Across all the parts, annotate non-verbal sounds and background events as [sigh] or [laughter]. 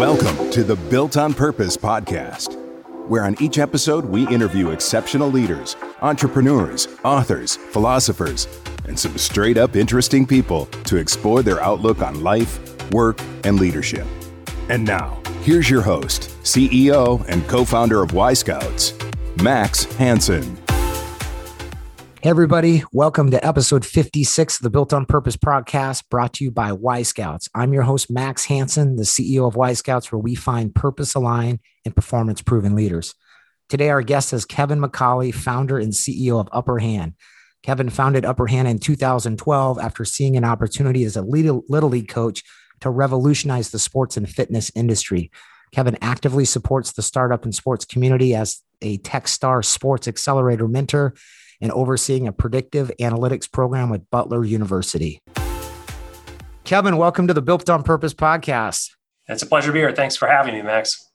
Welcome to the Built on Purpose podcast, where on each episode we interview exceptional leaders, entrepreneurs, authors, philosophers, and some straight up interesting people to explore their outlook on life, work, and leadership. And now, here's your host, CEO and co founder of Y Scouts, Max Hansen. Hey, everybody. Welcome to episode 56 of the Built on Purpose podcast brought to you by Y Scouts. I'm your host, Max Hansen, the CEO of Y Scouts, where we find purpose aligned and performance proven leaders. Today, our guest is Kevin McCauley, founder and CEO of Upper Hand. Kevin founded Upper Hand in 2012 after seeing an opportunity as a little, league coach to revolutionize the sports and fitness industry. Kevin actively supports the startup and sports community as a Techstar Sports Accelerator mentor and overseeing a predictive analytics program with Butler University. Kevin, welcome to the Built on Purpose podcast. It's a pleasure to be here. Thanks for having me, Max.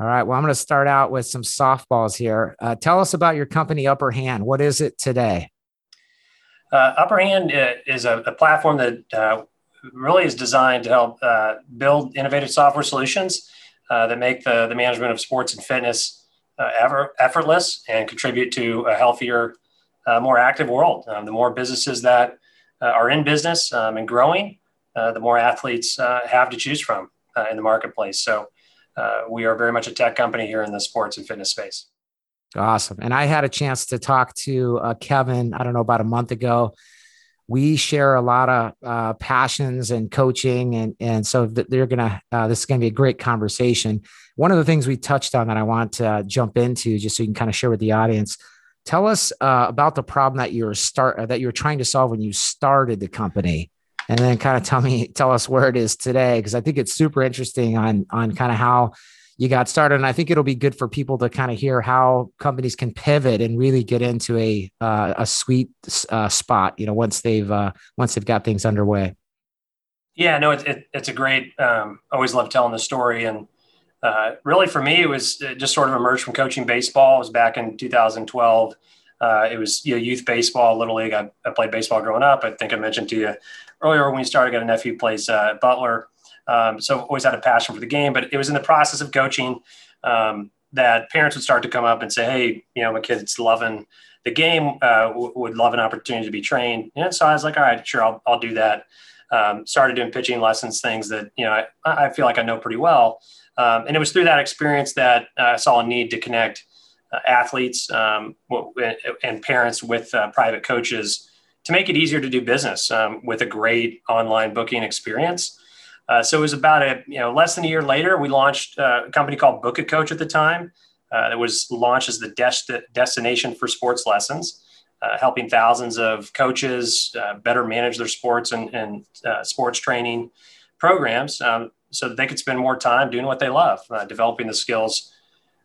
All right. Well, I'm going to start out with some softballs here. Uh, tell us about your company, Upper Hand. What is it today? Uh, Upper Hand uh, is a, a platform that uh, really is designed to help uh, build innovative software solutions uh, that make the, the management of sports and fitness ever effortless and contribute to a healthier uh, more active world. Um, the more businesses that uh, are in business um, and growing, uh, the more athletes uh, have to choose from uh, in the marketplace. So uh, we are very much a tech company here in the sports and fitness space. Awesome. And I had a chance to talk to Kevin, I don't know, about a month ago. We share a lot of passions and coaching, and and so they're gonna. this is gonna be a great conversation. One of the things we touched on that I want to jump into, just so you can kind of share with the audience, Tell us uh, about the problem that you're start that you're trying to solve when you started the company, and then kind of tell me tell us where it is today because I think it's super interesting on on kind of how you got started, and I think it'll be good for people to kind of hear how companies can pivot and really get into a uh, a sweet uh, spot. You know, once they've uh, once they've got things underway. Yeah, no, it's it, it's a great. Um, always love telling the story, and uh, really for me, it was just sort of emerged from coaching baseball. It was back in 2012. Uh, it was you know, youth baseball, little league. I, I, played baseball growing up. I think I mentioned to you earlier when we started. I got a nephew plays uh, Butler, um, so always had a passion for the game. But it was in the process of coaching um, that parents would start to come up and say, "Hey, you know, my kid's loving the game. Uh, w- would love an opportunity to be trained." And so I was like, "All right, sure, I'll, I'll do that." Um, started doing pitching lessons, things that you know I, I feel like I know pretty well. Um, and it was through that experience that uh, I saw a need to connect uh, athletes um, and parents with uh, private coaches to make it easier to do business um, with a great online booking experience. Uh, so it was about a you know less than a year later we launched uh, a company called Book a Coach at the time. Uh, that was launched as the des- destination for sports lessons, helping thousands of coaches better manage their sports and, and sports training programs. Um, so that they could spend more time doing what they love, uh, developing the skills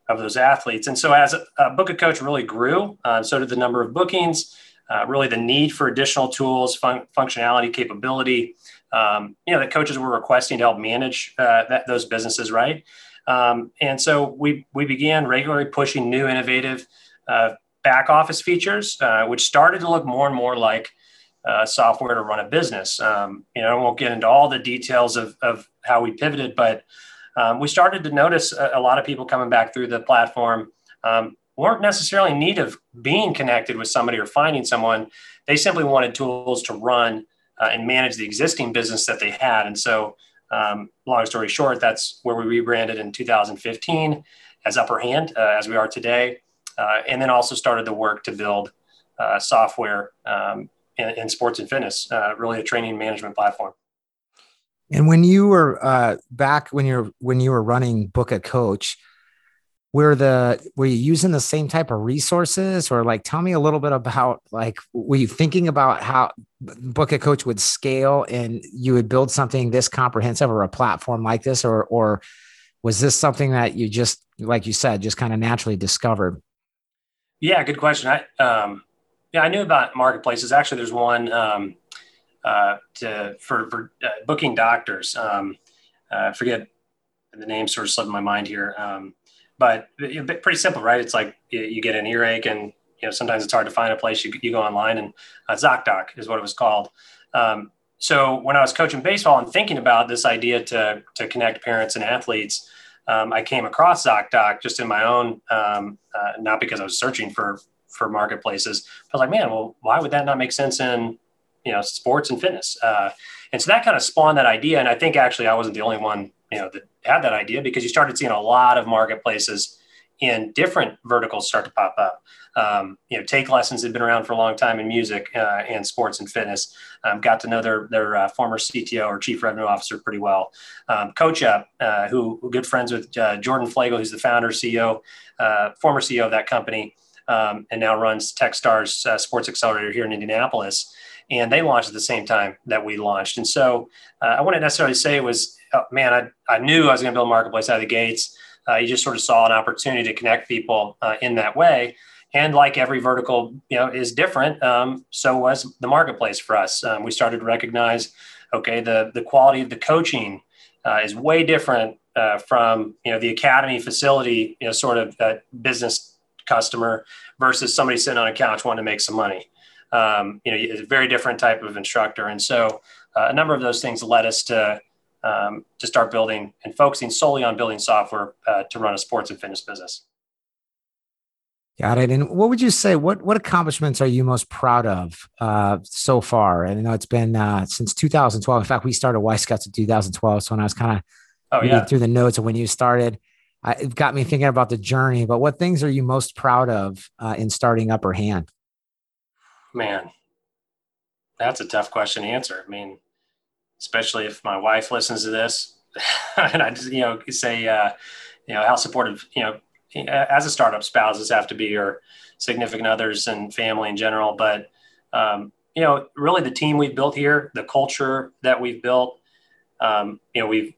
of those athletes. And so as a, Book a Coach really grew, uh, so did the number of bookings, uh, really the need for additional tools, fun- functionality, capability, um, you know, that coaches were requesting to help manage uh, that, those businesses, right? Um, and so we, we began regularly pushing new innovative uh, back office features, uh, which started to look more and more like uh, software to run a business. Um, you know, I won't get into all the details of, of how we pivoted, but um, we started to notice a, a, lot of people coming back through the platform um, weren't necessarily in need of being connected with somebody or finding someone. They simply wanted tools to run uh, and manage the existing business that they had. And so, um, long story short, that's where we rebranded in 2015 as Upper Hand, uh, as we are today, uh, and then also started the work to build uh, software um, in, in sports and fitness, uh, really a training management platform. And when you were uh, back when you're when you were running Book a Coach, were the were you using the same type of resources or like tell me a little bit about like were you thinking about how Book a Coach would scale and you would build something this comprehensive or a platform like this or or was this something that you just like you said just kind of naturally discovered? Yeah, good question. I um, yeah, I knew about marketplaces. Actually, there's one um, uh, to for, for uh, booking doctors. Um, uh, forget the name sort of slipped my mind here, um, but pretty simple, right? It's like you, you, get an earache, and you know sometimes it's hard to find a place. You, you go online, and uh, ZocDoc is what it was called. Um, so when I was coaching baseball and thinking about this idea to to connect parents and athletes, um, I came across ZocDoc just in my own, um, uh, not because I was searching for for marketplaces. I was like, man, well, why would that not make sense in you know sports and fitness? Uh, and so that kind of spawned that idea. And I think actually I wasn't the only one you know that had that idea because you started seeing a lot of marketplaces in different verticals start to pop up. Um, you know, take lessons had been around for a long time in music uh, and sports and fitness. Um, got to know their their uh, former CTO or chief revenue officer pretty well. Um, Coach Up, uh, who, who good friends with uh, Jordan Fliegel, who's the founder, CEO, uh, former CEO of that company, um, and now runs TechStars uh, Sports Accelerator here in Indianapolis. And they launched at the same time that we launched. And so I wouldn't necessarily say it was, oh, man, I, I knew I was going to build a marketplace out of the gates. you just sort of saw an opportunity to connect people in that way and like every vertical you know is different um, so was the marketplace for us um, we started to recognize okay the the quality of the coaching uh, is way different uh, from you know the academy facility you know sort of uh, business customer versus somebody sitting on a couch wanting to make some money um, you know it's a very different type of instructor and so uh, a number of those things led us to um, to start building and focusing solely on building software uh, to run a sports and fitness business Got it. And what would you say? What what accomplishments are you most proud of uh, so far? And I know it's been uh, since 2012. In fact, we started Y Scouts in 2012. So when I was kind of oh, reading yeah. through the notes of when you started, uh, it got me thinking about the journey. But what things are you most proud of uh, in starting Upper Hand? Man, that's a tough question to answer. I mean, especially if my wife listens to this, [laughs] and I just you know say uh, you know how supportive you know as a startup, spouses have to be or significant others and family in general. But um, you know, really, the team we've built here, the culture that we've built, um, you know, we've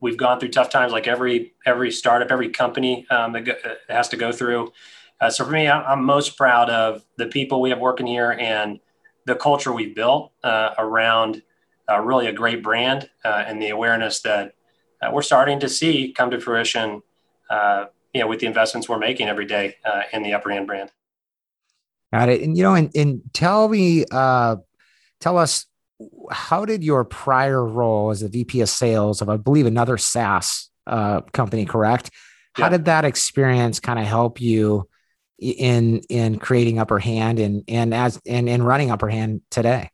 we've gone through tough times like every every startup, every company um, that, go, has to go through. Uh, so for me, I'm most proud of the people we have working here and the culture we've built uh, around uh, really a great brand uh, and the awareness that uh, we're starting to see come to fruition uh, you know, with the investments we're making every day uh, in the upper hand brand. Got it. And you know, and, and tell me, uh, tell us, how did your prior role as a VP of sales of, I believe, another SaaS uh, company, correct? How did that experience kind of help you in in creating Upper Hand and and as and in running Upper Hand today?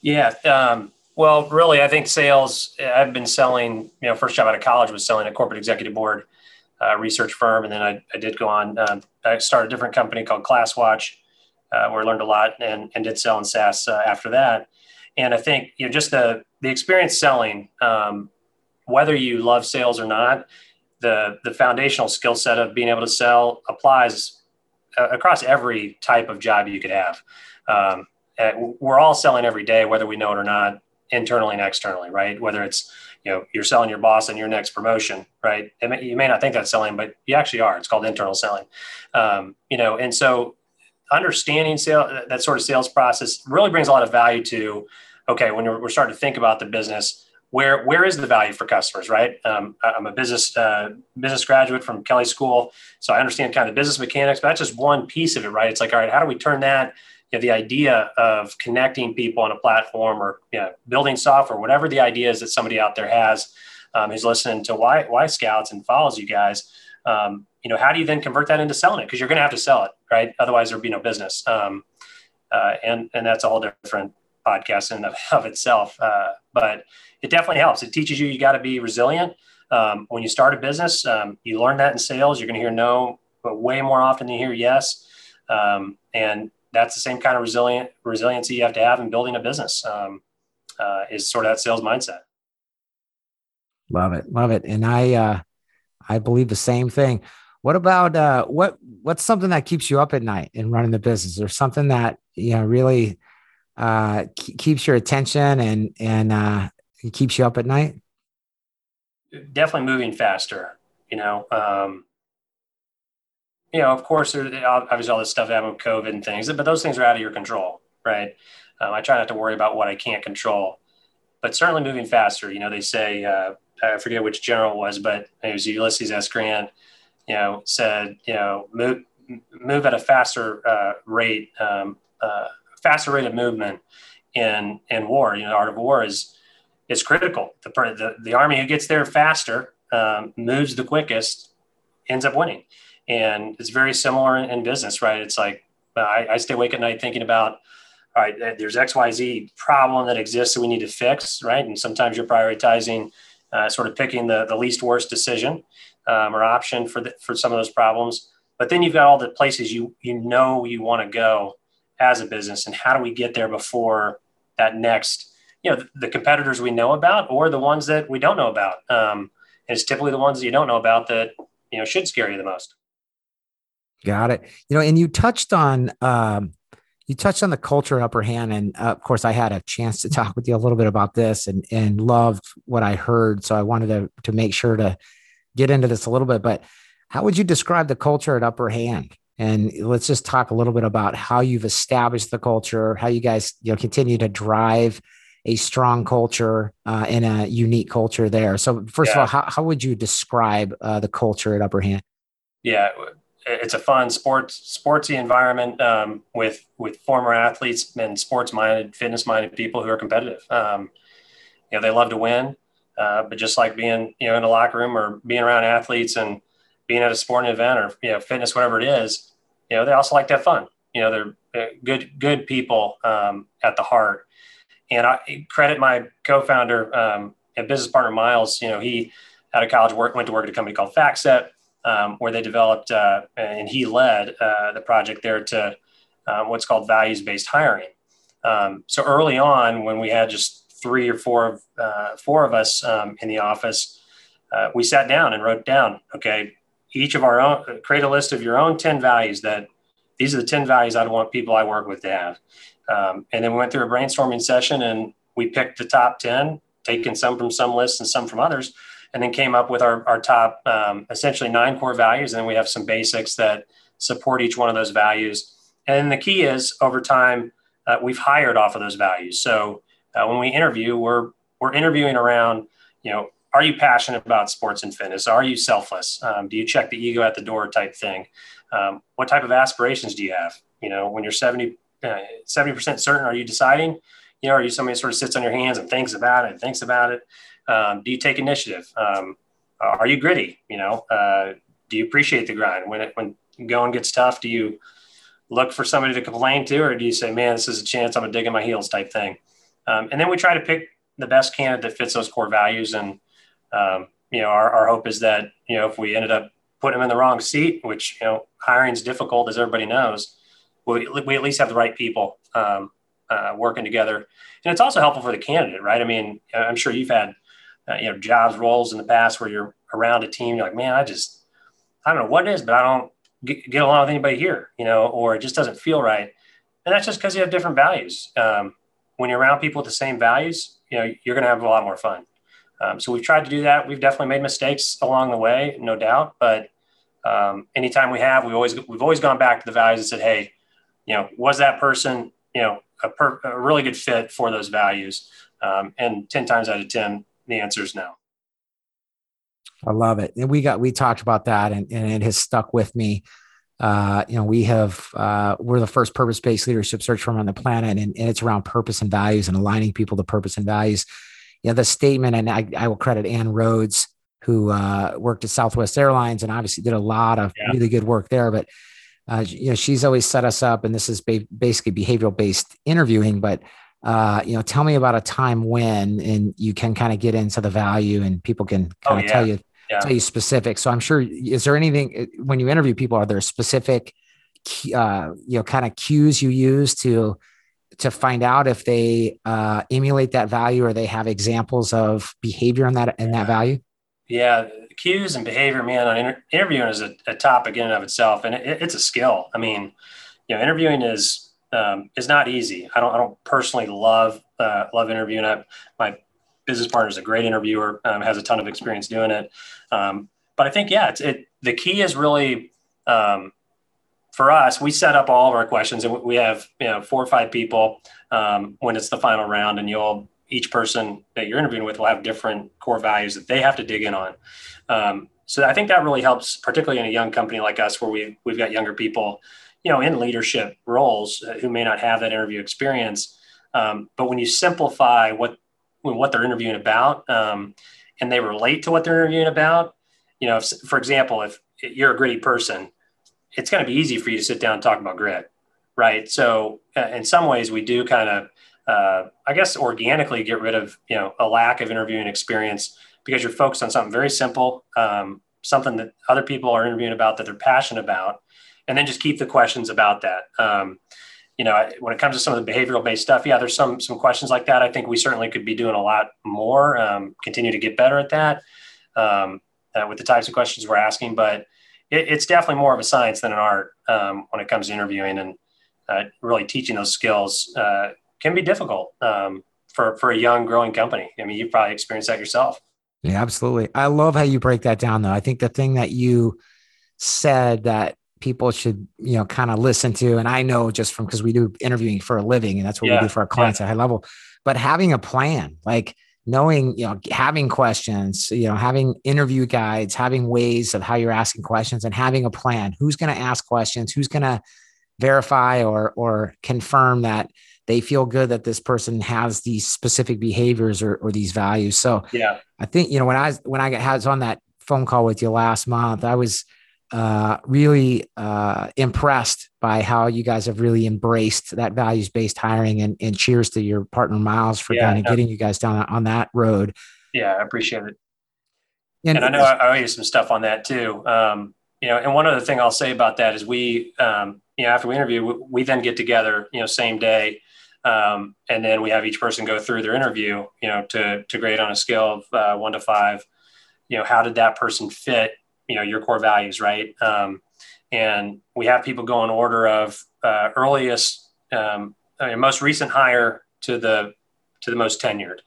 Yeah, um, well, really, I think sales. I've been selling. You know, first job out of college was selling a corporate executive board uh, research firm, and then I, I did go on. Um, I started a different company called ClassWatch, uh, where I learned a lot and, and did sell in SaaS uh, after that. And I think you know just the the experience selling, um, whether you love sales or not, the the foundational skill set of being able to sell applies uh, across every type of job you could have. Um, we're all selling every day, whether we know it or not internally and externally, right? Whether it's you know you're selling your boss and your next promotion, right? May, you may not think that's selling, but you actually are. It's called internal selling, um, you know. And so understanding sale that sort of sales process really brings a lot of value to okay when we're starting to think about the business where where is the value for customers right um, i'm a business uh, business graduate from kelley school so i understand kind of business mechanics but that's just one piece of it right it's like all right how do we turn that you know, the idea of connecting people on a platform or you know, building software, whatever the idea is that somebody out there has um, who's listening to why y Scouts and follows you guys, um, you know, how do you then convert that into selling it? Because you're going to have to sell it, right? Otherwise, there'd be no business. Um, uh, and and that's a whole different podcast in of, [laughs] of itself. Uh, but it definitely helps. It teaches you you got to be resilient. Um, when you start a business, um, you learn that in sales. You're going to hear no, but way more often than you hear yes. Um, and that's the same kind of resilient resiliency you have to have in building a business. Um, uh, is sort of that sales mindset. Love it, love it, and I uh, I believe the same thing. What about uh, what what's something that keeps you up at night in running the business, or something that you know really uh, keeps your attention and and uh, keeps you up at night? Definitely moving faster. You know, um, you know, of course, there's obviously all this stuff with COVID and things, but those things are out of your control, right? Um, I try not to worry about what I can't control, but certainly moving faster. You know, they say uh, I forget which general it was, but it was Ulysses S. Grant. You know, said you know move move at a faster uh, rate, um, uh, faster rate of movement in in war. You know, the art of war is is critical. The the, the army who gets there faster, um, moves the quickest, ends up winning. And it's very similar in, in business, right? It's like I, I stay awake at night thinking about all right, there's XYZ problem that exists that we need to fix, right? And sometimes you're prioritizing, uh, sort of picking the, the least worst decision um, or option for the, for some of those problems. But then you've got all the places you you know you want to go as a business, and how do we get there before that next, you know, the, the competitors we know about or the ones that we don't know about. Um, and it's typically the ones that you don't know about that you know should scare you the most. Got it. You know, and you touched on um, you touched on the culture upper hand, and uh, of course, I had a chance to talk with you a little bit about this, and and loved what I heard. So I wanted to to make sure to get into this a little bit. But how would you describe the culture at Upper Hand? And let's just talk a little bit about how you've established the culture, how you guys you know continue to drive a strong culture uh, and a unique culture there. So first yeah. of all, how, how would you describe uh, the culture at Upper Hand? Yeah, it's a fun sports sportsy environment um, with with former athletes and sports minded, fitness minded people who are competitive. Um, you know, they love to win, uh, but just like being you know in a locker room or being around athletes and being at a sporting event or you know fitness, whatever it is, you know, they also like to have fun. You know, they're uh, good good people um, at the heart. And I credit my co-founder um, and business partner Miles. You know, he out of college work went to work at a company called FactSet um, where they developed uh, and he led uh, the project there to um, what's called values based hiring. Um, so early on, when we had just three or four of uh, four of us um, in the office, uh, we sat down and wrote down, okay, each of our own, create a list of your own 10 values that these are the 10 values I'd want people I work with to have. Um, and then we went through a brainstorming session and we picked the top 10, taking some from some lists and some from others and then came up with our, our top um, essentially nine core values. And then we have some basics that support each one of those values. And the key is over time, uh, we've hired off of those values. So uh, when we interview, we're, we're interviewing around, you know, are you passionate about sports and fitness? Are you selfless? Um, do you check the ego at the door type thing? Um, what type of aspirations do you have? You know, when you're 70, uh, 70% certain, are you deciding? You know, are you somebody who sort of sits on your hands and thinks about it thinks about it? Um, do you take initiative? Um, are you gritty? You know, uh, do you appreciate the grind when it, when going gets tough? Do you look for somebody to complain to, or do you say, "Man, this is a chance I'm gonna dig in my heels" type thing? Um, and then we try to pick the best candidate that fits those core values. And um, you know, our, our hope is that you know if we ended up putting them in the wrong seat, which you know hiring is difficult as everybody knows, we, we at least have the right people um, uh, working together. And it's also helpful for the candidate, right? I mean, I'm sure you've had uh, you know jobs roles in the past where you're around a team you're like man i just i don't know what it is but i don't get, get along with anybody here you know or it just doesn't feel right and that's just because you have different values um, when you're around people with the same values you know you're going to have a lot more fun um, so we've tried to do that we've definitely made mistakes along the way no doubt but um, anytime we have we always we've always gone back to the values and said hey you know was that person you know a, per, a really good fit for those values um, and 10 times out of 10 the answer is no. I love it. And we got we talked about that and, and it has stuck with me. Uh, you know, we have uh, we're the first purpose-based leadership search firm on the planet, and, and it's around purpose and values and aligning people to purpose and values. You know, the statement, and I, I will credit Ann Rhoades, who uh, worked at Southwest Airlines and obviously did a lot of yeah. really good work there. But uh, you know, she's always set us up, and this is ba- basically behavioral-based interviewing, but uh, you know, tell me about a time when, and you can kind of get into the value, and people can kind of oh, yeah. tell you yeah. tell you specific. So I'm sure, is there anything uh, when you interview people? Are there specific, uh, you know, kind of cues you use to to find out if they uh, emulate that value or they have examples of behavior in that in that value? Yeah, cues and behavior, man. On inter- interviewing is a, a, topic in and of itself, and it, it's a skill. I mean, you know, interviewing is um, is not easy. I don't, I don't personally love, uh, love interviewing. I, my business partner is a great interviewer, um, has a ton of experience doing it. Um, but I think, yeah, it's, it, the key is really, um, for us, we set up all of our questions and we have, you know, four or five people um, when it's the final round and you'll, each person that you're interviewing with will have different core values that they have to dig in on. Um, so I think that really helps, particularly in a young company like us, where we we've got younger people you know, in leadership roles uh, who may not have that interview experience, Um, but when you simplify what what they're interviewing about, um, and they relate to what they're interviewing about, you know, if, for example, if you're a gritty person, it's going to be easy for you to sit down and talk about grit, right? So, uh, in some ways, we do kind of, uh, I guess, organically get rid of you know a lack of interviewing experience because you're focused on something very simple, um, something that other people are interviewing about that they're passionate about, and then just keep the questions about that. Um, you know, when it comes to some of the behavioral based stuff, yeah, there's some some questions like that. I think we certainly could be doing a lot more, um, continue to get better at that um, uh, with the types of questions we're asking. But it, it's definitely more of a science than an art um, when it comes to interviewing and uh, really teaching those skills uh, can be difficult um, for for a young growing company. I mean, you've probably experienced that yourself. Yeah, absolutely. I love how you break that down, though. I think the thing that you said that people should you know kind of listen to and i know just from because we do interviewing for a living and that's what yeah. we do for our clients yeah. at high level but having a plan like knowing you know having questions you know having interview guides having ways of how you're asking questions and having a plan. Who's going to ask questions? Who's going to verify or or confirm that they feel good that this person has these specific behaviors or, or these values? So yeah. I think you know when i when i was on that phone call with you last month i was uh, really uh, impressed by how you guys have really embraced that values based hiring and, and cheers to your partner Miles for yeah, kind of no. getting you guys down on that road. Yeah, I appreciate it. And, and I know I, I owe you some stuff on that too. Um, you know, and one other thing I'll say about that is we, um, you know, after we interview, we, we, then get together, you know, same day. Um, and then we have each person go through their interview, you know, to, to grade on a scale of uh, one to five, you know, how did that person fit you know your core values right? Um, and we have people go in order of uh, earliest um, I mean, most recent hire to the to the most tenured.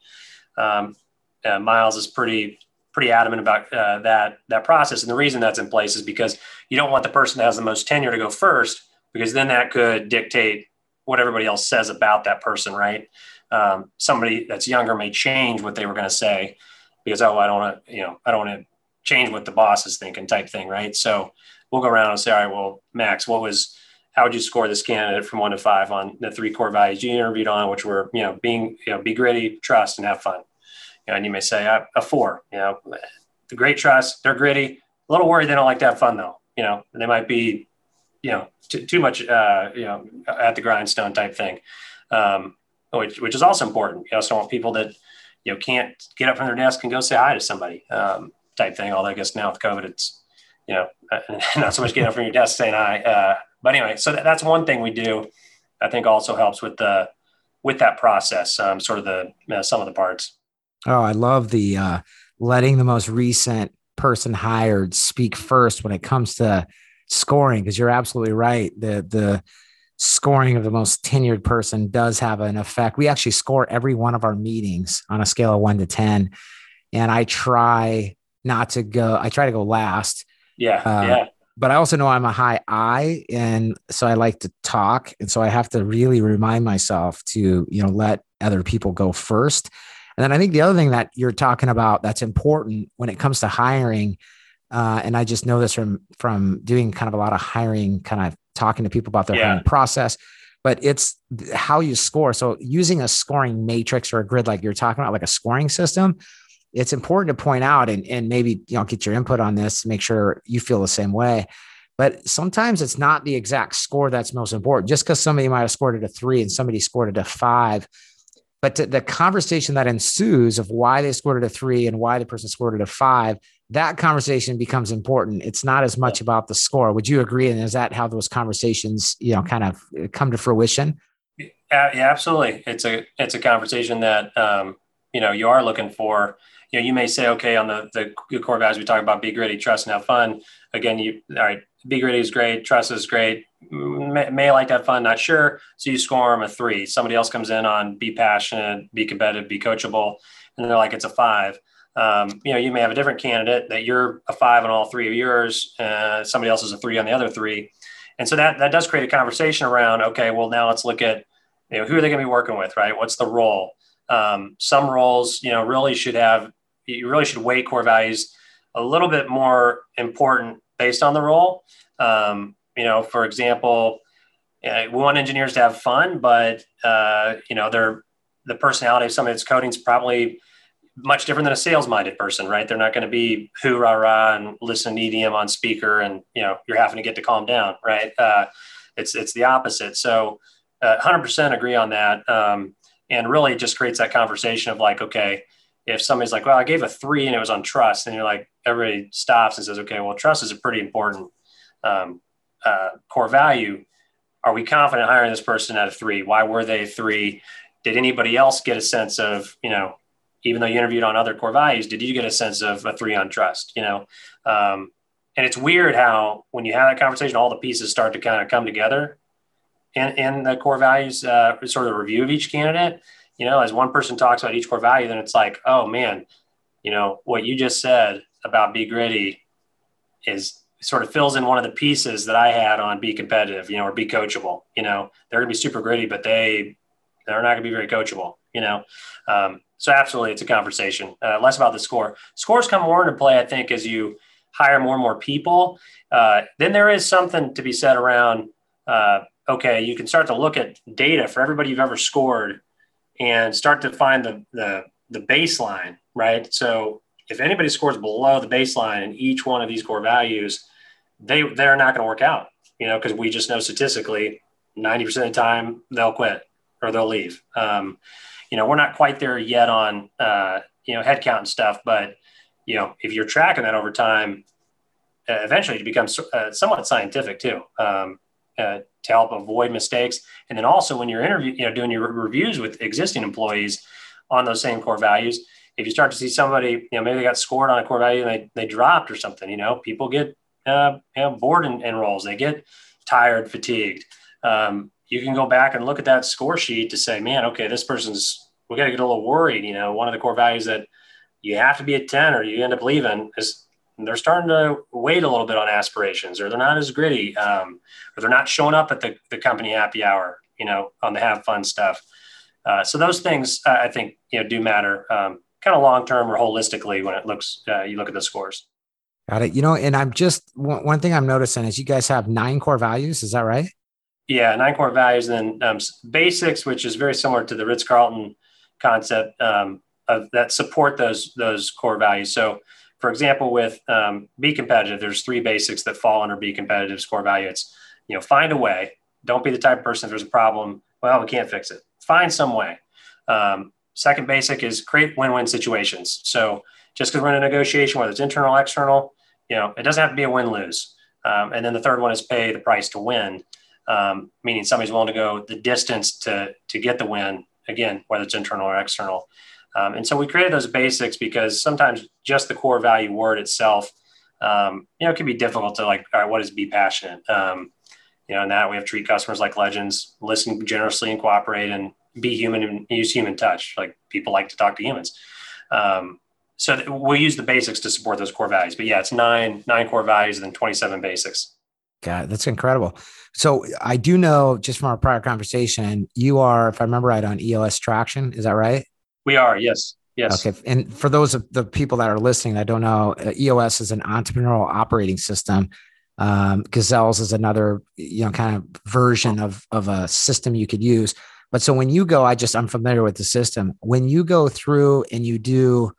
Um, uh, miles is pretty pretty adamant about uh, that that process. And the reason that's in place is because you don't want the person that has the most tenure to go first because then that could dictate what everybody else says about that person right? Um, somebody that's younger may change what they were going to say because oh i don't want to you know i don't want to change what the boss is thinking type thing, right? So we'll go around and say, all right, well, Max, what was, how would you score this candidate from one to five on the three core values you interviewed on, which were, you know, being, you know, be gritty, trust, and have fun. You know, and you may say a, a four, you know, the great trust, they're gritty, a little worried they don't like to have fun though. You know, they might be, you know, too, too much, uh, you know, at the grindstone type thing, um, which, which is also important. You also want people that, you know, can't get up from their desk and go say hi to somebody. Um, type thing. Although I guess now with COVID, it's you know [laughs] not so much getting up from your desk saying "I." Uh, but anyway, so that, that's one thing we do. I think also helps with the with that process. Um, sort of the uh, some of the parts. Oh, I love the uh, letting the most recent person hired speak first when it comes to scoring because you're absolutely right. The the scoring of the most tenured person does have an effect. We actually score every one of our meetings on a scale of one to 10. And I try not to go. I try to go last. Yeah. Uh, yeah. But I also know I'm a high I, and so I like to talk, and so I have to really remind myself to you know let other people go first. And then I think the other thing that you're talking about that's important when it comes to hiring, uh, and I just know this from from doing kind of a lot of hiring, kind of talking to people about their yeah. hiring process. But it's how you score. So using a scoring matrix or a grid, like you're talking about, like a scoring system, it's important to point out and, and maybe you know get your input on this make sure you feel the same way. But sometimes it's not the exact score that's most important. Just because somebody might have scored it a three and somebody scored it a five but the conversation that ensues of why they scored it a three and why the person scored it a five that conversation becomes important. It's not as much about the score. Would you agree? And is that how those conversations you know kind of come to fruition? Yeah, absolutely. It's a it's a conversation that um, you know you are looking for you know, you may say, okay, on the, the core values we talk about, be gritty, trust, and have fun. Again, you all right, be gritty is great, trust is great. May, may like to have fun, not sure. So you score them a three. Somebody else comes in on be passionate, be competitive, be coachable, and they're like it's a five. Um, you know, you may have a different candidate that you're a five on all three of yours, uh, somebody else is a three on the other three, and so that that does create a conversation around. Okay, well now let's look at you know who are they going to be working with, right? What's the role? Um, some roles, you know, really should have you really should weigh core values a little bit more important based on the role. Um, you know, for example, uh, we want engineers to have fun, but uh, you know, they're the personality of somebody that's coding is probably much different than a sales-minded person, right? They're not going to be who rah rah and listen to EDM on speaker, and you know, you're having to get to calm down, right? Uh, it's it's the opposite. So, uh, 100% agree on that, um, and really just creates that conversation of like, okay, if somebody's like, well, I gave a three and it was on trust, and you're like, everybody stops and says, okay, well, trust is a pretty important um, uh, core value. Are we confident hiring this person at a three? Why were they three? Did anybody else get a sense of, you know, even though you interviewed on other core values, did you get a sense of a three on trust? You know, um, and it's weird how when you have that conversation, all the pieces start to kind of come together in, in the core values uh, sort of review of each candidate. You know, as one person talks about each core value, then it's like, oh man, you know, what you just said about be gritty is sort of fills in one of the pieces that I had on be competitive, you know, or be coachable. You know, they're to be super gritty, but they they're not to be very coachable. You know, um, so absolutely, it's a conversation. Uh, less about the score. Scores come more into play, I think, as you hire more and more people. Uh, then there is something to be said around. Uh, okay, you can start to look at data for everybody you've ever scored, and start to find the the the baseline, right? So if anybody scores below the baseline in each one of these core values, they they're not going to work out, you know, because we just know statistically, ninety percent of the time they'll quit or they'll leave. Um, you know, we're not quite there yet on uh, you know headcount and stuff, but you know, if you're tracking that over time, uh, eventually it becomes uh, somewhat scientific too. Um, uh, to help avoid mistakes, and then also when you're interview, you know, doing your reviews with existing employees on those same core values, if you start to see somebody, you know, maybe they got scored on a core value and they, they dropped or something, you know, people get uh, you know, bored in, in roles. They get tired, fatigued. Um, you can go back and look at that score sheet to say, man, okay, this person's, we got to get a little worried. You know, one of the core values that you have to be at 10 or you end up leaving is they're starting to wait a little bit on aspirations or they're not as gritty um, or they're not showing up at the, the company happy hour, you know, on the have fun stuff. Uh, so those things I think, you know, do matter um, kind of long-term or holistically when it looks, uh, you look at the scores. Got it. You know, and I'm just one, one thing I'm noticing is you guys have nine core values. Is that right? Yeah, nine core values, and then um, basics, which is very similar to the Ritz Carlton concept um, of, that support those those core values. So, for example, with um, be competitive, there's three basics that fall under be competitive core value. It's you know find a way. Don't be the type of person if there's a problem. Well, we can't fix it. Find some way. Um, second basic is create win-win situations. So just because we're in a negotiation, whether it's internal, or external, you know, it doesn't have to be a win lose. Um, and then the third one is pay the price to win, um, meaning somebody's willing to go the distance to to get the win. Again, whether it's internal or external. Um, and so we created those basics because sometimes just the core value word itself, um, you know, it can be difficult to like, all right, what is be passionate? Um, you know, and that we have treat customers like legends, listen generously and cooperate and be human and use human touch. Like people like to talk to humans. Um, so we'll use the basics to support those core values. But yeah, it's nine nine core values and then 27 basics. God, that's incredible. So I do know just from our prior conversation, you are, if I remember right, on EOS traction. Is that right? We are, yes. Yes. Okay. And for those of the people that are listening that don't know, uh, EOS is an entrepreneurial operating system. Um, Gazelles is another, you know, kind of version of, of a system you could use. But so when you go, I just, I'm familiar with the system. When you go through and you do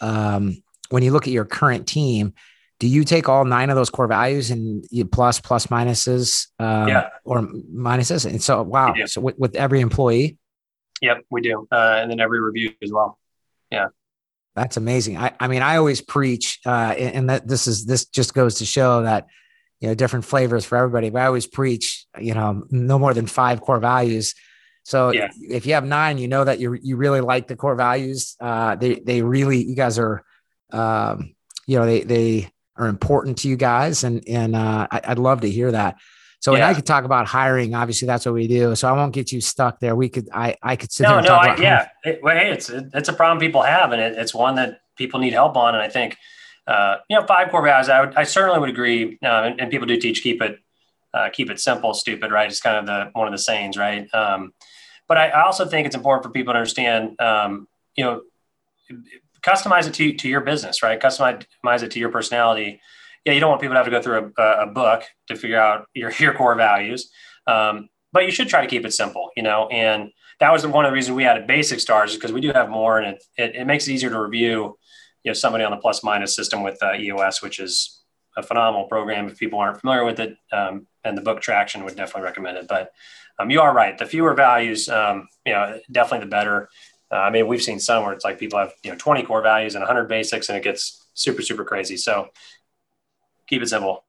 um, when you look at your current team, do you take all nine of those core values and you plus plus minuses um, yeah. or minuses? And so, wow. So with, with, every employee? Yep, we do. Uh, and then every review as well. Yeah. That's amazing. I, I mean, I always preach, uh, and that this is, this just goes to show that, you know, different flavors for everybody, but I always preach, you know, no more than five core values so yeah. if you have nine, you know that you you really like the core values. Uh, they they really you guys are, um, you know they they are important to you guys, and and uh, I, would love to hear that. So yeah. I could talk about hiring. Obviously, that's what we do. So I won't get you stuck there. We could I I could sit no, no, I, yeah. It, well, hey, it's it's a problem people have, and it, it's one that people need help on. And I think, uh, you know, five core values. I would I certainly would agree. Uh, and, and, people do teach keep it uh, keep it simple, stupid, right? It's kind of the one of the sayings, right? Um, but I, I, also think it's important for people to understand, um, you know, customize it to, to your business, right? Customize it to your personality. Yeah, you don't want people to have to go through a, a book to figure out your, [laughs] your core values. Um, but you should try to keep it simple, you know, and that was one of the reasons we added basic stars is because we do have more and it, it, it, makes it easier to review, you know, somebody on the plus minus system with uh, EOS, which is a phenomenal program. If people aren't familiar with it, um, and the book traction would definitely recommend it, but um, you are right. The fewer values, um, you know, definitely the better. Uh, I mean, we've seen some where it's like people have, you know, 20 core values and 100 basics and it gets super, super crazy. So keep it simple.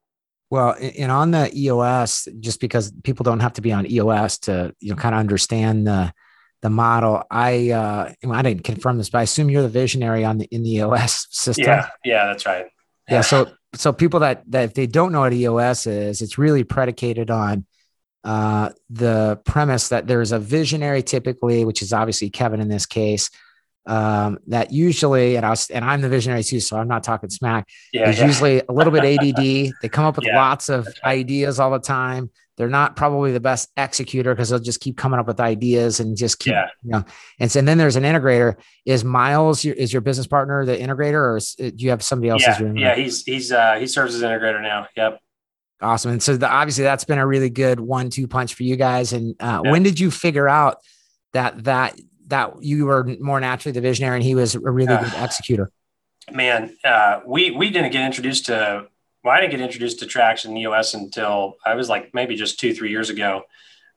Well, and on the EOS, just because people don't have to be on EOS to you know kind of understand the the model, I uh, I didn't confirm this, but I assume you're the visionary on the in the EOS [laughs] system. Yeah, yeah, that's right. Yeah, so so people that that if they don't know what EOS is, it's really predicated on uh, the premise that there's a visionary typically, which is obviously Kevin in this case, um, that usually, and I was, and I'm the visionary too, so I'm not talking smack. Yeah, There's yeah. usually a little bit ADD. they come up with yeah, lots of ideas all the time. They're not probably the best executor because they'll just keep coming up with ideas and just keep, yeah. you know. And so and then there's an integrator. Is Miles your, is your business partner the integrator, or is, do you have somebody else? Yeah, yeah, he's he's uh, he serves as integrator now. Yep. Awesome. And so the, obviously that's been a really good one-two punch for you guys. And uh, yeah. when did you figure out that that that you were more naturally the visionary and he was a really uh, good [sighs] executor? Man, uh, we we didn't get introduced to well, I didn't get introduced to Traction EOS until I was like maybe just two three years ago.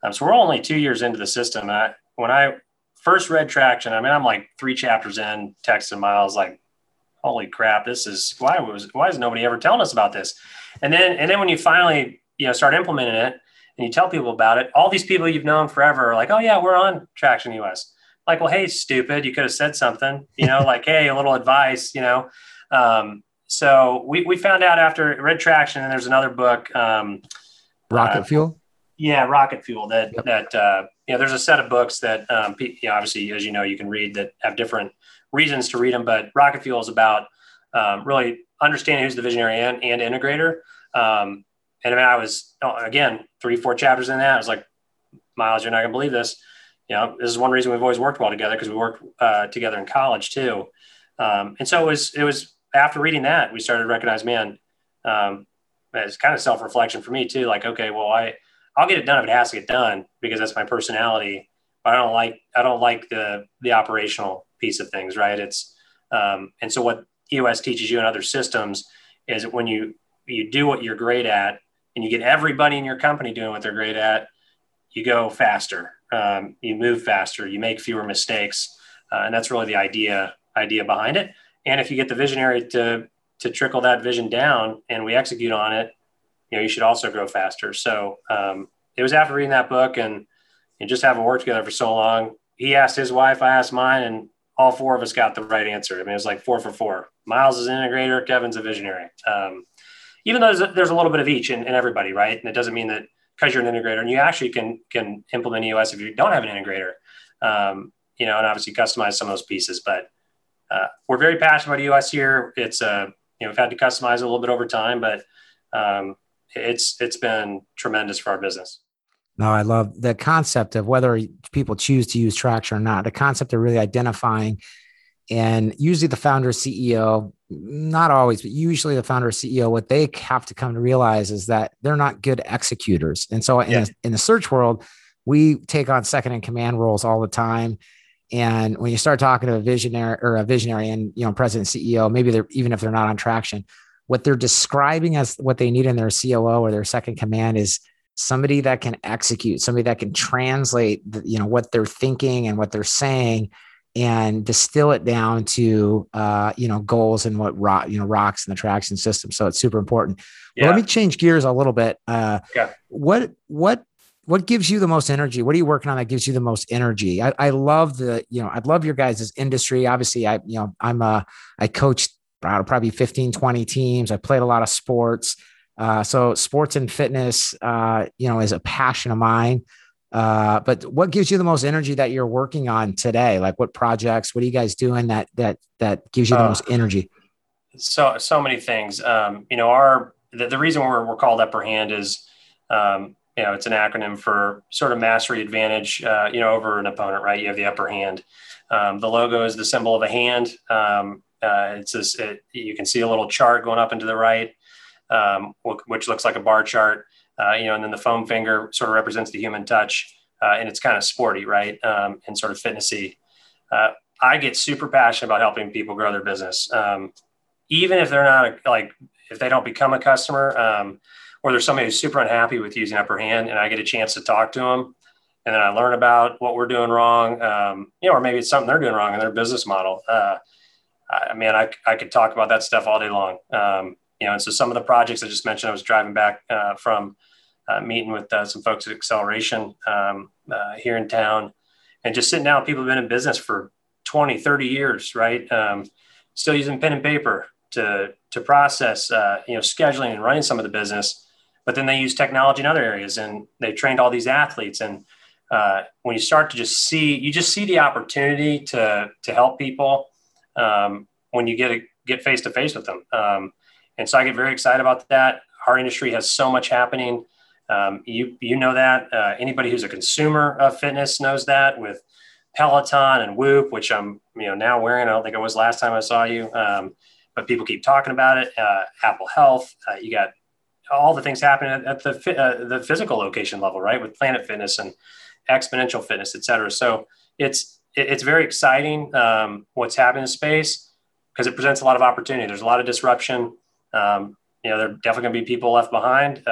Um, so we're only two years into the system. I, when I first read Traction, I mean I'm like three chapters in, texting Miles like, "Holy crap, this is why was why is nobody ever telling us about this?" And then and then when you finally you know start implementing it and you tell people about it, all these people you've known forever are like, "Oh yeah, we're on Traction EOS." Like, well, hey, stupid, you could have said something, you know, [laughs] like, hey, a little advice, you know. Um, so we, we found out after read Traction, and there's another book, um, Rocket uh, Fuel. Yeah, Rocket Fuel. That yep. that uh, you know, there's a set of books that um, you know, obviously, as you know, you can read that have different reasons to read them. But Rocket Fuel is about um, really understanding who's the visionary and, and integrator. Um, and I mean, I was again three, four chapters in that. I was like, Miles, you're not gonna believe this you know, this is one reason we've always worked well together because we worked uh, together in college too. Um, and so it was, it was after reading that, we started to recognize, man, um, it's kind of self-reflection for me too. Like, okay, well, I, I'll get it done if it has to get done because that's my personality, but I don't like, I don't like the, the operational piece of things. Right. It's, um, and so what EOS teaches you in other systems is when you, you do what you're great at and you get everybody in your company doing what they're great at, you go faster um, you move faster, you make fewer mistakes, uh, and that's really the idea idea behind it. And if you get the visionary to to trickle that vision down and we execute on it, you know, you should also grow faster. So um, it was after reading that book and and just having worked together for so long. He asked his wife, I asked mine, and all four of us got the right answer. I mean, it was like four for four. Miles is an integrator, Kevin's a visionary. Um, even though there's a, there's a little bit of each in, in everybody, right? And it doesn't mean that because you're an integrator and you actually can can implement EOS if you don't have an integrator, um, you know, and obviously customize some of those pieces. But uh, we're very passionate about EOS here. It's a you know, we've had to customize a little bit over time, but um, it's it's been tremendous for our business. No, I love the concept of whether people choose to use Traction or not. The concept of really identifying, and usually the founder CEO not always, but usually the founder CEO, what they have to come to realize is that they're not good executors. And so yeah. in, in the search world, we take on second in command roles all the time. And when you start talking to a visionary or a visionary and you know president CEO, maybe they're even if they're not on traction, what they're describing as what they need in their COO or their second command is somebody that can execute, somebody that can translate the, you know what they're thinking and what they're saying and distill it down to uh, you know goals and what rock you know rocks in the traction system. So it's super important. Yeah. Well, let me change gears a little bit. Uh, yeah. What what what gives you the most energy? What are you working on that gives you the most energy? I, I love the you know I love your guys' industry. Obviously, I you know I'm a I coached probably 15 20 teams. I played a lot of sports. Uh, so sports and fitness, uh, you know, is a passion of mine. Uh, but what gives you the most energy that you're working on today? Like what projects? What are you guys doing that that that gives you the uh, most energy? So so many things. Um, you know, our the, the reason we're we're called Upper Hand is um, you know it's an acronym for sort of mastery advantage. Uh, you know, over an opponent, right? You have the upper hand. Um, the logo is the symbol of a hand. Um, uh, it's this. It, you can see a little chart going up into the right, um, which looks like a bar chart. Uh, you know, and then the foam finger sort of represents the human touch, uh, and it's kind of sporty, right, um, and sort of fitnessy. Uh, I get super passionate about helping people grow their business, um, even if they're not like if they don't become a customer, um, or there's somebody who's super unhappy with using Upper Hand, and I get a chance to talk to them, and then I learn about what we're doing wrong, um, you know, or maybe it's something they're doing wrong in their business model. Uh, I mean, I, I could talk about that stuff all day long. Um, you know, and so some of the projects I just mentioned, I was driving back uh, from uh, meeting with uh, some folks at Acceleration um, uh, here in town and just sitting down. People have been in business for 20, 30 years, right? Um, still using pen and paper to, to process, uh, you know, scheduling and running some of the business. But then they use technology in other areas and they trained all these athletes. And uh, when you start to just see, you just see the opportunity to, to help people um, when you get a, get face to face with them. Um, and so I get very excited about that. Our industry has so much happening. Um, you you know that uh, anybody who's a consumer of fitness knows that with Peloton and Whoop, which I'm you know now wearing. I don't think it was last time I saw you, um, but people keep talking about it. Uh, Apple Health, uh, you got all the things happening at, at the uh, the physical location level, right? With Planet Fitness and Xponential Fitness, et cetera. So it's it's very exciting um, what's happening in space because it presents a lot of opportunity. There's a lot of disruption. Um, you know, there are definitely going to be people left behind.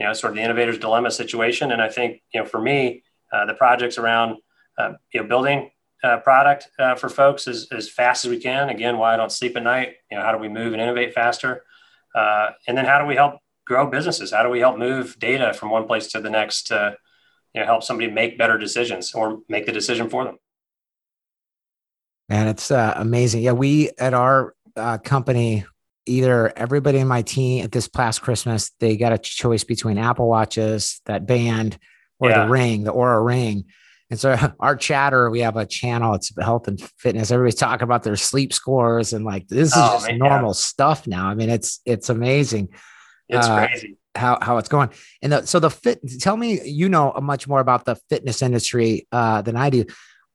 Uh, you know, sort of the innovator's dilemma situation. And I think, you know, for me, uh, the projects around, uh, you know, building a product uh, for folks as, as fast as we can. Again, why I don't sleep at night. You know, how do we move and innovate faster? Uh, and then how do we help grow businesses? How do we help move data from one place to the next to, you know, help somebody make better decisions or make the decision for them? And it's uh, amazing. Yeah, we at our uh, company either everybody in my team at this past Christmas, they got a choice between Apple Watches, that band, or yeah. the ring, the Oura ring. And so [laughs] our chatter, we have a channel, it's health and fitness. Everybody's talking about their sleep scores and like this is oh, just man, normal yeah. stuff now. I mean, it's it's amazing. It's uh, crazy how how it's going. And the, so the fit. Tell me, you know much more about the fitness industry uh, than I do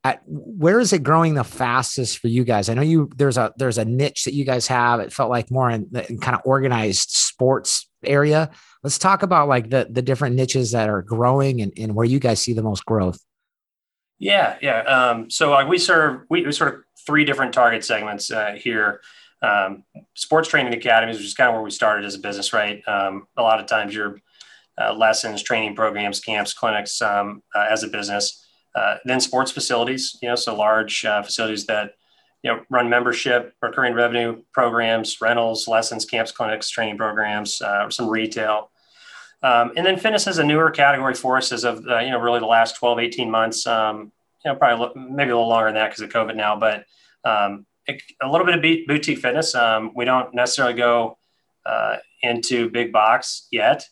at, where is it growing the fastest for you guys? I know you there's a there's a niche that you guys have. It felt like more in the in kind of organized sports area. Let's talk about like the the different niches that are growing and, and where you guys see the most growth. Yeah, yeah. Um, so like we serve we, we sort of three different target segments uh, here. Um, sports training academies, which is kind of where we started as a business, right? Um, a lot of times your uh, lessons, training programs, camps, clinics um, uh, as a business. Uh, then sports facilities, you know, so large uh, facilities that you know run membership, recurring revenue programs, rentals, lessons, camps, clinics, training programs, uh, some retail. Um, and then fitness is a newer category for us as of uh, you know really the last 12, 18 months. Um, you know, probably maybe a little longer than that because of COVID now, but um, a little bit of boutique fitness. Um, we don't necessarily go uh, into big box yet.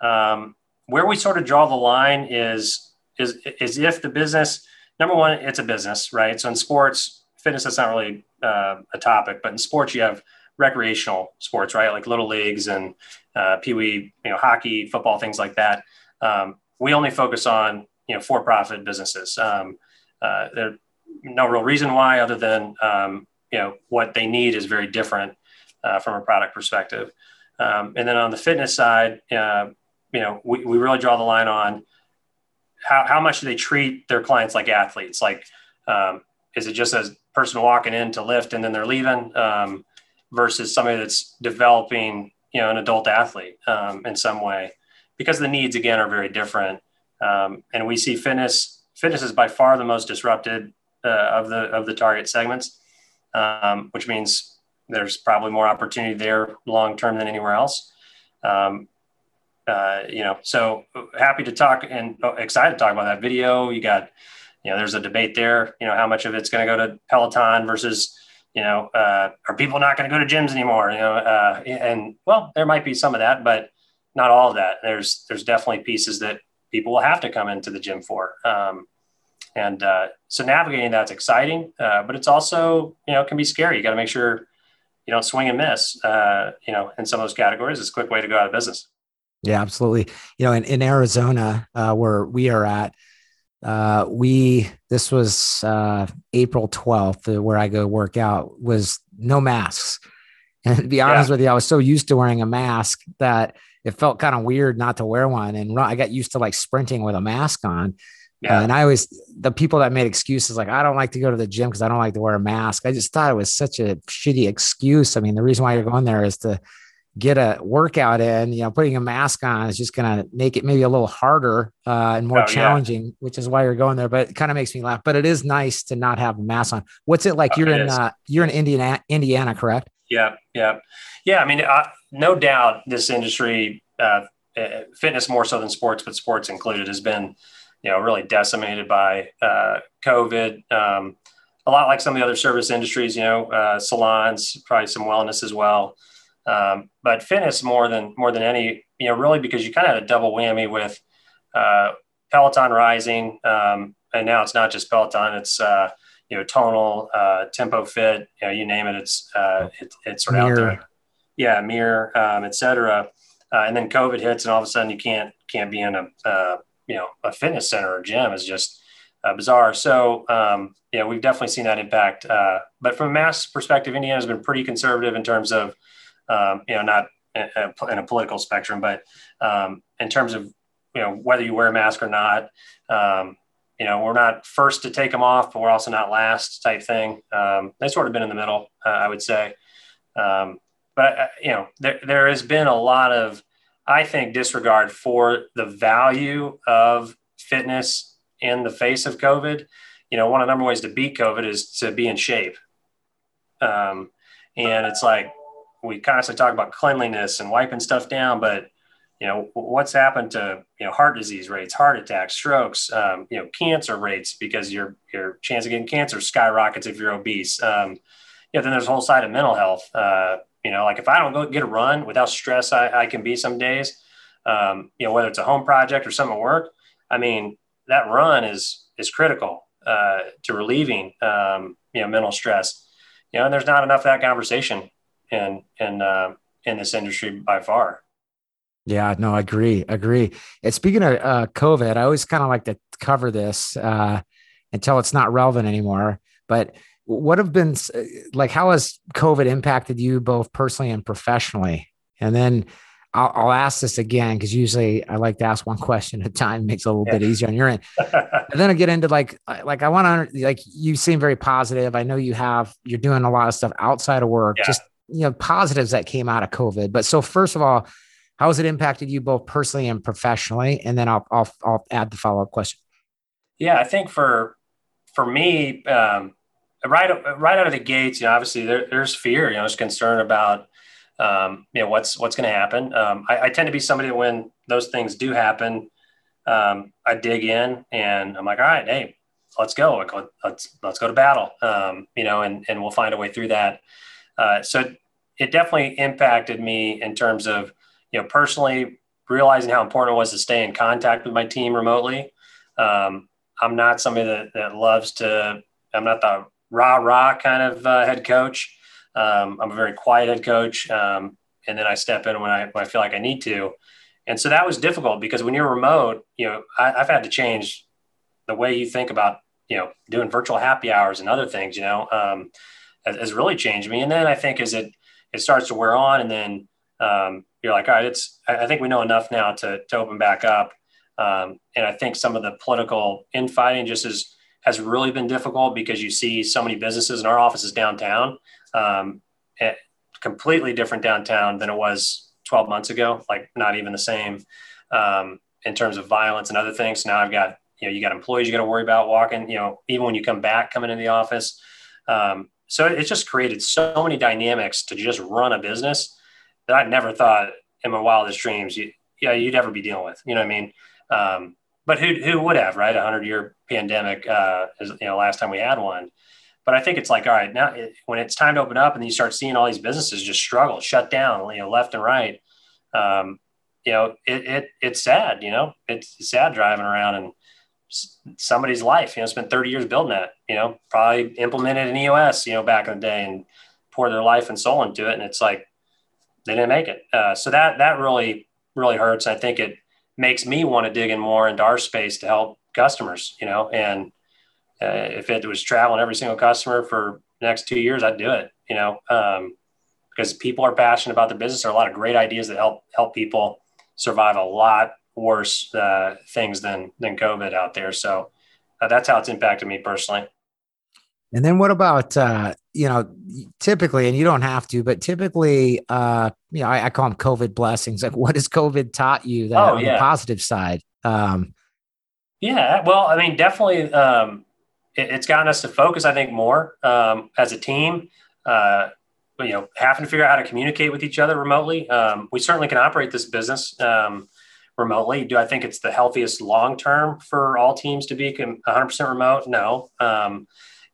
Um, where we sort of draw the line is is is if the business number one it's a business right? So in sports fitness that's not really uh, a topic but in sports you have recreational sports right? Like little leagues and uh, pee-wee you know hockey football things like that. Um, we only focus on you know for-profit businesses. Um, uh, there's no real reason why other than um, you know what they need is very different uh, from a product perspective. Um, and then on the fitness side uh, you know we, we really draw the line on how, how much do they treat their clients like athletes? Like, um, is it just a person walking in to lift and then they're leaving um, versus somebody that's developing, you know, an adult athlete um, in some way? Because the needs again are very different. Um, and we see fitness, fitness is by far the most disrupted uh, of the, of the target segments, um, which means there's probably more opportunity there long-term than anywhere else. Um, uh, you know, so happy to talk and excited to talk about that video. You got, you know, there's a debate there, you know, how much of it's going to go to Peloton versus, you know, uh, are people not going to go to gyms anymore? You know, uh, and well, there might be some of that, but not all of that. There's, there's definitely pieces that people will have to come into the gym for. Um, and uh, so navigating that's exciting, uh, but it's also, you know, can be scary. You got to make sure you don't swing and miss, uh, you know, in some of those categories. It's a quick way to go out of business. Yeah, absolutely. You know, in, in Arizona, uh, where we are at, uh, we this was uh, April 12th, uh, where I go work out, was no masks. [laughs] And to be honest yeah. with you, I was so used to wearing a mask that it felt kind of weird not to wear one. And I got used to like sprinting with a mask on. Yeah. Uh, and I always, the people that made excuses like, I don't like to go to the gym because I don't like to wear a mask. I just thought it was such a shitty excuse. I mean, the reason why you're going there is to get a workout in, you know, putting a mask on is just going to make it maybe a little harder uh, and more Oh, yeah. challenging, which is why you're going there. But it kind of makes me laugh. But it is nice to not have a mask on. What's it like? Oh, You're it in uh, you're in Indiana, Indiana, correct? Yeah, yeah, yeah. I mean, uh, no doubt, this industry, uh, uh, fitness more so than sports, but sports included, has been, you know, really decimated by uh, COVID. Um, a lot like some of the other service industries, you know, uh, salons, probably some wellness as well. Um, but fitness more than more than any, you know, really because you kind of had a double whammy with uh, Peloton rising, um, and now it's not just Peloton; it's uh, you know tonal, uh, tempo fit, you know, you name it, it's uh, it, it's sort of out there. Yeah, mirror, um, et cetera. Uh, and then COVID hits, and all of a sudden you can't can't be in a uh, you know a fitness center or gym is just uh, bizarre. So um, yeah, we've definitely seen that impact. Uh, but from a mass perspective, Indiana's been pretty conservative in terms of um, you know not in a, political spectrum, but um, in terms of you know whether you wear a mask or not. Um, you know, we're not first to take them off, but we're also not last type thing. Um, they've sort of been in the middle, uh, I would say. Um, but uh, you know, there there has been a lot of, I think, disregard for the value of fitness in the face of COVID. You know, one of the number ways to beat COVID is to be in shape. Um, and it's like we constantly talk about cleanliness and wiping stuff down, but you know what's happened to you know heart disease rates, heart attacks, strokes, um, you know cancer rates because your your chance of getting cancer skyrockets if you're obese. Um, then there's a whole side of mental health. Uh, you know, like if I don't go get a run without stress, I, I can be some days. Um, you know, whether it's a home project or something at work. I mean, that run is is critical uh, to relieving um, you know mental stress. You know, and there's not enough of that conversation in in uh, in this industry by far. Yeah, no, I agree. Agree. And speaking of uh, COVID, I always kind of like to cover this uh, until it's not relevant anymore. But what have been like, how has COVID impacted you both personally and professionally? And then I'll, I'll ask this again because usually I like to ask one [laughs] question at a time, makes it a little Yeah. bit easier on your end. [laughs] And then I get into like, like I want to like you seem very positive. I know you have you're doing a lot of stuff outside of work, Yeah. just you know positives that came out of COVID. But so first of all, how has it impacted you both personally and professionally? And then I'll I'll I'll add the follow up question. Yeah, I think for for me, um, right right out of the gates, you know, obviously there, there's fear. You know, there's concern about um, you know what's what's going to happen. Um, I, I tend to be somebody that when those things do happen, um, I dig in and I'm like, all right, hey, let's go. Let- let's let's go to battle. Um, you know, and and we'll find a way through that. Uh, so it definitely impacted me in terms of you know personally realizing how important it was to stay in contact with my team remotely. Um, I'm not somebody that, that loves to, I'm not the rah rah kind of uh, head coach. Um, I'm a very quiet head coach. Um, and then I step in when I, when I feel like I need to. And so that was difficult because when you're remote, you know, I, I've had to change the way you think about, you know, doing virtual happy hours and other things, you know, um, has, has really changed me. And then I think as it, it starts to wear on and then um, you're like, all right, it's, I think we know enough now to, to open back up. Um, and I think some of the political infighting just is, has really been difficult because you see so many businesses and our office is downtown, um, eh, completely different downtown than it was 12 months ago, like not even the same um, in terms of violence and other things. Now I've got, you know, you got employees you got to worry about walking, you know, even when you come back, coming into the office. Um, so it just created so many dynamics to just run a business that I never thought in my wildest dreams, you, yeah, you'd ever be dealing with, you know what I mean? Um, but who, who would have, right? A hundred year pandemic, uh, is, you know, last time we had one. But I think it's like, all right, now it, when it's time to open up and you start seeing all these businesses just struggle, shut down, you know, left and right, um, you know, it, it, it's sad, you know, it's sad driving around and somebody's life, you know, spent 30 years building that, you know, probably implemented an EOS, you know, back in the day and poured their life and soul into it. And it's like, they didn't make it. Uh, so that, that really, really hurts. I think it makes me want to dig in more into our space to help customers, you know, and uh, if it was traveling every single customer for next two years, I'd do it, you know, um, because people are passionate about their business. There are a lot of great ideas that help help people, survive a lot worse uh, things than than COVID out there. So uh, that's how it's impacted me personally. And then what about uh, you know typically, and you don't have to, but typically, uh, you know, I, I call them COVID blessings. Like, what has COVID taught you that oh, on yeah. the positive side? Um, yeah, well, I mean, definitely, um, it, it's gotten us to focus. I think more um, as a team. Uh, you know, having to figure out how to communicate with each other remotely. Um, we certainly can operate this business um, remotely. Do I think it's the healthiest long term for all teams to be 100% remote? No. Um,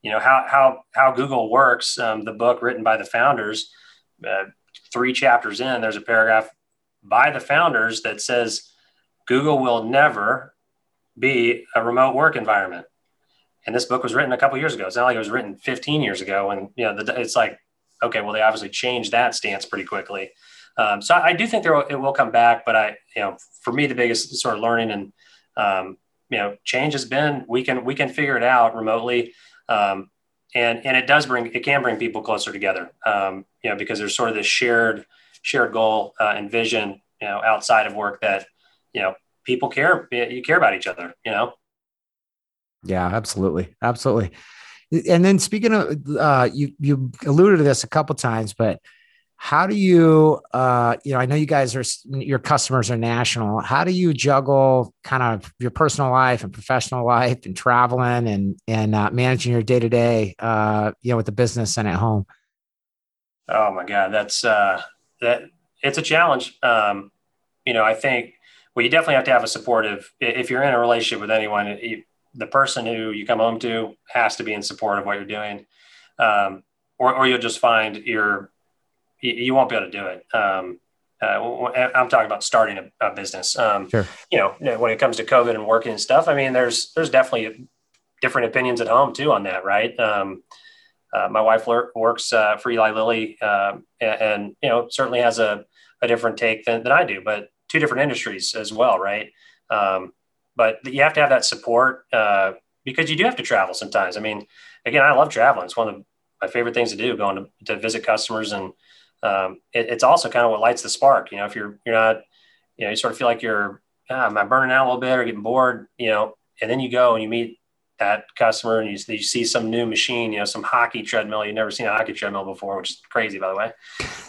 you know how how how Google works. Um, the book written by the founders, uh, three chapters in, there's a paragraph by the founders that says Google will never be a remote work environment. And this book was written a couple years ago. It's not like it was written 15 years ago. And you know, the, it's like, okay, well, they obviously changed that stance pretty quickly. Um, so I do think there will, it will come back, but I, you know, for me, the biggest sort of learning and um, you know change has been we can we can figure it out remotely. Um, and and it does bring it can bring people closer together um, you know because there's sort of this shared shared goal uh, and vision you know outside of work that you know people care you care about each other you know? Yeah absolutely. Absolutely. And then speaking of uh, you you alluded to this a couple times but how do you uh, you know i know you guys are your customers are national. How do you juggle kind of your personal life and professional life and traveling and and uh, managing your day-to-day uh, you know with the business and at home? Oh my god that's uh that it's a challenge. Um you know i think well you definitely have to have a supportive if you're in a relationship with anyone you, the person who you come home to has to be in support of what you're doing. Um or, or you'll just find your you, you won't be able to do it. Um, uh, I'm talking about starting a, a business. Um, sure. You know, when it comes to COVID and working and stuff, I mean, there's there's definitely different opinions at home too on that, right? Um, uh, my wife works uh, for Eli Lilly, um, and, and, you know, certainly has a, a different take than, than I do, but two different industries as well, right? Um, but you have to have that support uh, because you do have to travel sometimes. I mean, again, I love traveling; it's one of my favorite things to do, going to, to visit customers and um, it, it's also kind of what lights the spark. You know, if you're you're not, you know, you sort of feel like you're, ah, am I burning out a little bit or getting bored? You know, and then you go and you meet that customer and you, you see some new machine, you know, some hockey treadmill. You've never seen a hockey treadmill before, which is crazy, by the way.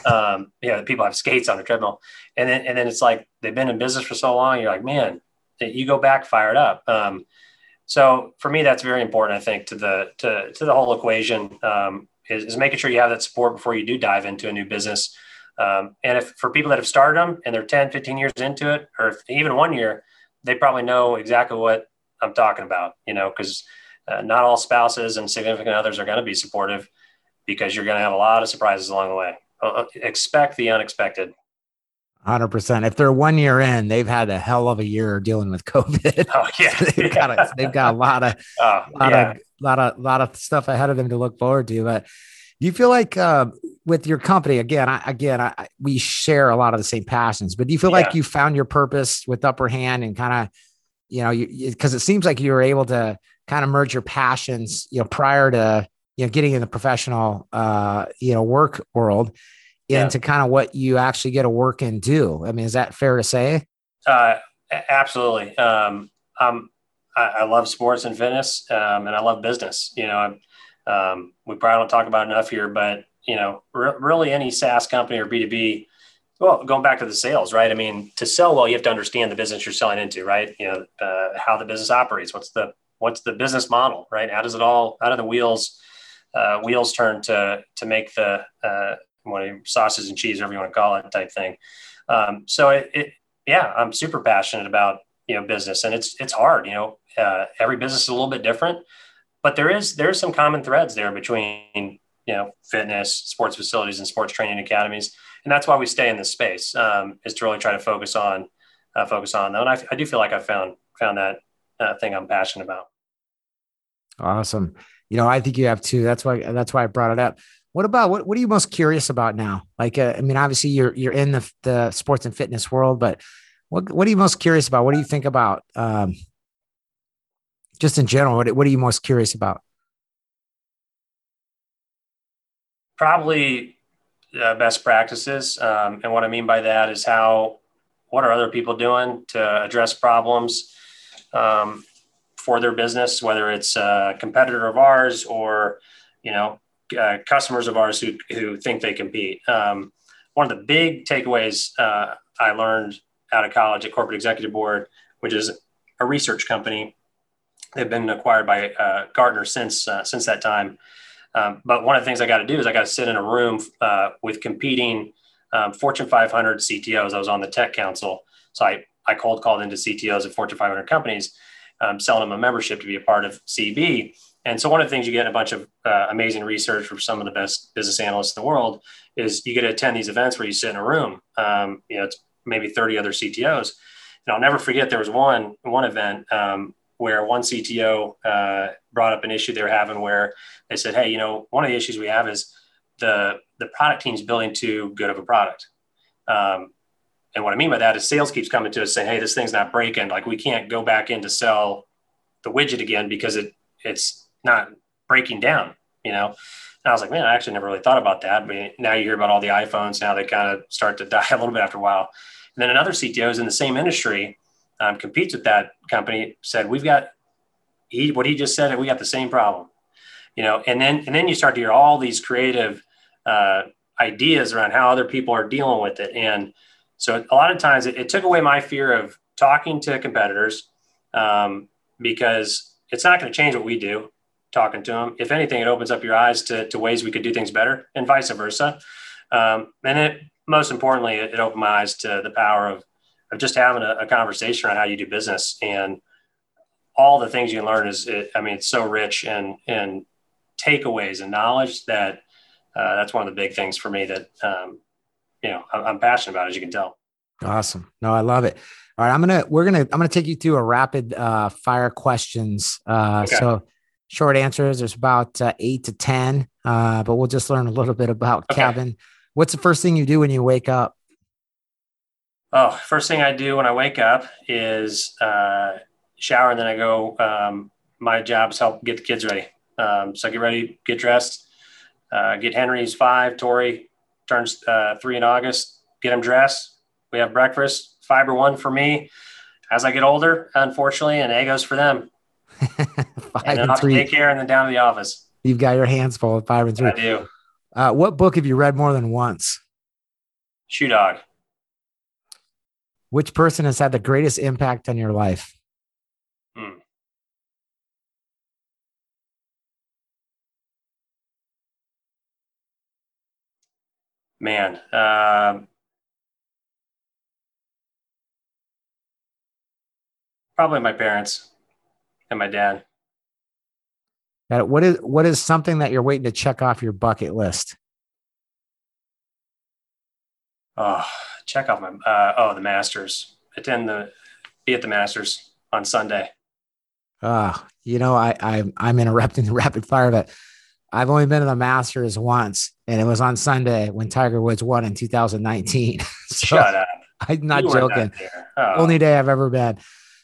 Um, you know, people have skates on a treadmill, and then and then it's like they've been in business for so long. You're like, man, you go back fired up. Um, so for me, that's very important. I think to the to to the whole equation. Um, is, is making sure you have that support before you do dive into a new business. Um, and if for people that have started them and they're 10, 15 years into it, or even one year, they probably know exactly what I'm talking about, you know, because uh, not all spouses and significant others are going to be supportive because you're going to have a lot of surprises along the way. Uh, uh expect the unexpected. 100%. If they're one year in, they've had a hell of a year dealing with COVID. Oh, [laughs] yeah. they've, got a, they've got a lot of, [laughs] oh, lot yeah. of lot of lot of stuff ahead of them to look forward to. But do you feel like uh, with your company again? I, again, I, we share a lot of the same passions. But do you feel yeah. like you found your purpose with Upper Hand and kind of, you know, because it seems like you were able to kind of merge your passions, you know, prior to you know getting in the professional, uh, you know, work world into yeah. kind of what you actually get to work and do. I mean, is that fair to say? Uh, absolutely. Um, I'm I, I love sports and fitness, um, and I love business. You know, um, we probably don't talk about enough here, but you know, re- really any SaaS company or B two B. Well, going back to the sales, right? I mean, to sell well, you have to understand the business you're selling into, right? You know, uh, how the business operates. What's the what's the business model, right? How does it all? How do the wheels uh, wheels turn to to make the uh, sausage and cheese, whatever you want to call it, type thing. Um, so it, it, yeah, I'm super passionate about you know business, and it's it's hard. You know, uh, every business is a little bit different, but there is there's some common threads there between you know fitness, sports facilities, and sports training academies, and that's why we stay in this space um, is to really try to focus on uh, focus on them. And I, I, do feel like I found found that uh, thing I'm passionate about. Awesome. You know, I think you have too. That's why that's why I brought it up. What about what? What are you most curious about now? Like, uh, I mean, obviously you're you're in the the sports and fitness world, but what what are you most curious about? What do you think about um, just in general, what, what are you most curious about? Probably uh, best practices. Um, and what I mean by that is how what are other people doing to address problems um, for their business, whether it's a competitor of ours or, you know, uh, customers of ours who, who think they compete. Um, one of the big takeaways uh, I learned out of college at Corporate Executive Board, which is a research company. They've been acquired by uh, Gartner since uh, since that time. Um, but one of the things I got to do is I got to sit in a room uh, with competing um, Fortune 500 CTOs. I was on the tech council, so I I cold called into CTOs of Fortune 500 companies, um, selling them a membership to be a part of CEB. And so one of the things you get in a bunch of uh, amazing research from some of the best business analysts in the world is you get to attend these events where you sit in a room. Um, you know, it's maybe 30 other CTOs. And I'll never forget there was one one event um, where one CTO uh, brought up an issue they were having where they said, "Hey, you know, one of the issues we have is the the product team's building too good of a product." Um, and what I mean by that is sales keeps coming to us saying, "Hey, this thing's not breaking. Like we can't go back in to sell the widget again because it it's not breaking down, you know. And I was like, man, I actually never really thought about that. But now you hear about all the iPhones, now they kind of start to [laughs] die a little bit after a while. And then another CTO is in the same industry, um, competes with that company, said, we've got he what he just said, we got the same problem. You know, and then and then you start to hear all these creative uh, ideas around how other people are dealing with it. And so a lot of times it, it took away my fear of talking to competitors um, because it's not going to change what we do talking to them. If anything, it opens up your eyes to, to ways we could do things better and vice versa. Um, and it, most importantly, it, it, opened my eyes to the power of, of just having a, a, conversation around how you do business and all the things you can learn is, it, I mean, it's so rich and, and takeaways and knowledge that uh, that's one of the big things for me that, um, you know, I'm, I'm passionate about, as you can tell. Awesome. No, I love it. All right, I'm gonna we're gonna I'm gonna take you through a rapid uh, fire questions. Uh, okay. So short answers. There's about uh, eight to ten, uh, but we'll just learn a little bit about okay. Kevin. What's the first thing you do when you wake up? Oh, first thing I do when I wake up is uh, shower, and then I go. Um, my job's help get the kids ready. Um, so I get ready, get dressed, uh, get Henry's five. Tori turns uh, three in August. Get them dressed. We have breakfast fiber one for me as I get older, unfortunately, and Eggos for them. [laughs] five and, and three. daycare and then down to the office. You've got your hands full with five and three. I do. Uh, what book have you read more than once? Shoe Dog. Which person has had the greatest impact on your life? Hmm. Man, uh, Probably my parents and my dad. What is what is something that you're waiting to check off your bucket list? Oh, check off my uh, oh the Masters. Attend the be at the Masters on Sunday. Ah, uh, you know I I I'm interrupting the [laughs] rapid fire, but I've only been to the Masters once, and it was on Sunday when Tiger Woods won in 2019. [laughs] so Shut up! I'm not you joking. Oh. Only day I've ever been.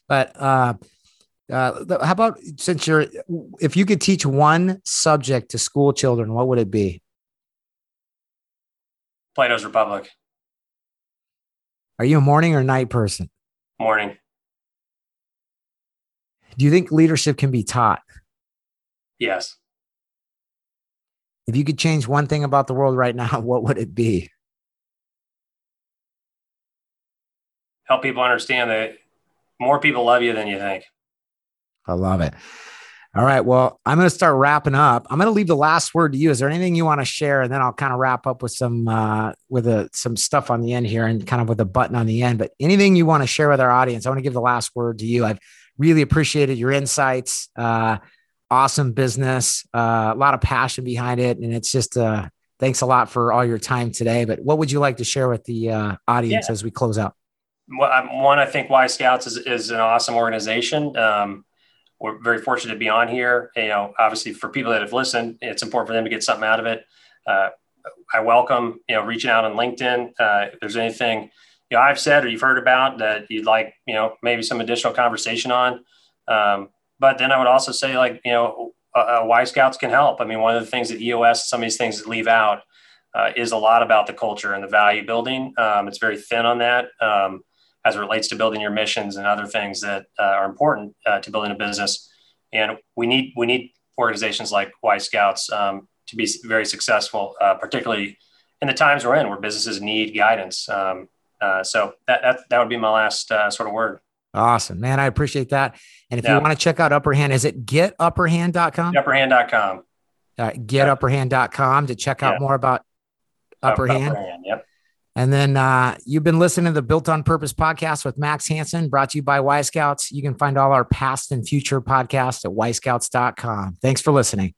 But uh, uh, how about since you're, if you could teach one subject to school children, what would it be? Plato's Republic. Are you a morning or night person? Morning. Do you think leadership can be taught? Yes. If you could change one thing about the world right now, [laughs] what would it be? Help people understand that more people love you than you think. I love it. All right. Well, I'm going to start wrapping up. I'm going to leave the last word to you. Is there anything you want to share? And then I'll kind of wrap up with some uh, with a, some stuff on the end here, and kind of with a button on the end. But anything you want to share with our audience, I want to give the last word to you. I've really appreciated your insights. Uh, awesome business, uh, a lot of passion behind it, and it's just uh, thanks a lot for all your time today. But what would you like to share with the uh, audience yeah. as we close out? Well, one, I think Y Scouts is, is an awesome organization. Um, we're very fortunate to be on here. You know, obviously for people that have listened, it's important for them to get something out of it. Uh, I welcome, you know, reaching out on LinkedIn. Uh, if there's anything, you know, I've said or you've heard about that you'd like, you know, maybe some additional conversation on. Um, but then I would also say like, you know, uh, Y Scouts can help. I mean, one of the things that EOS, some of these things leave out uh, is a lot about the culture and the value building. Um, it's very thin on that. Um, as it relates to building your missions and other things that uh, are important uh, to building a business. And we need we need organizations like Y Scouts um, to be very successful, uh, particularly in the times we're in, where businesses need guidance. Um, uh, so that, that that would be my last uh, sort of word. Awesome, man. I appreciate that. And if yeah. you want to check out Upper Hand, is it getupperhand.com? Upperhand.com. Uh, getupperhand.com to check out yeah. more about Upper, Upper Hand. Hand. Yep. And then uh, you've been listening to the Built on Purpose podcast with Max Hanson, brought to you by Y Scouts. You can find all our past and future podcasts at yscouts.com. Thanks for listening.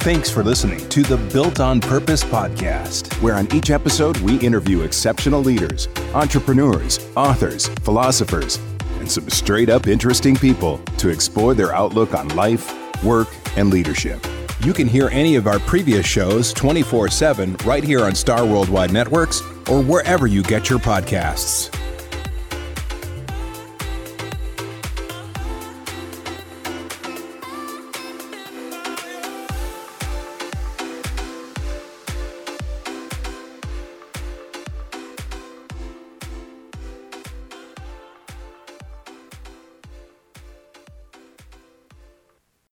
Thanks for listening to the Built on Purpose podcast, where on each episode we interview exceptional leaders, entrepreneurs, authors, philosophers, and some straight up interesting people to explore their outlook on life, work, and leadership. You can hear any of our previous shows 24 7 right here on Star Worldwide Networks or wherever you get your podcasts.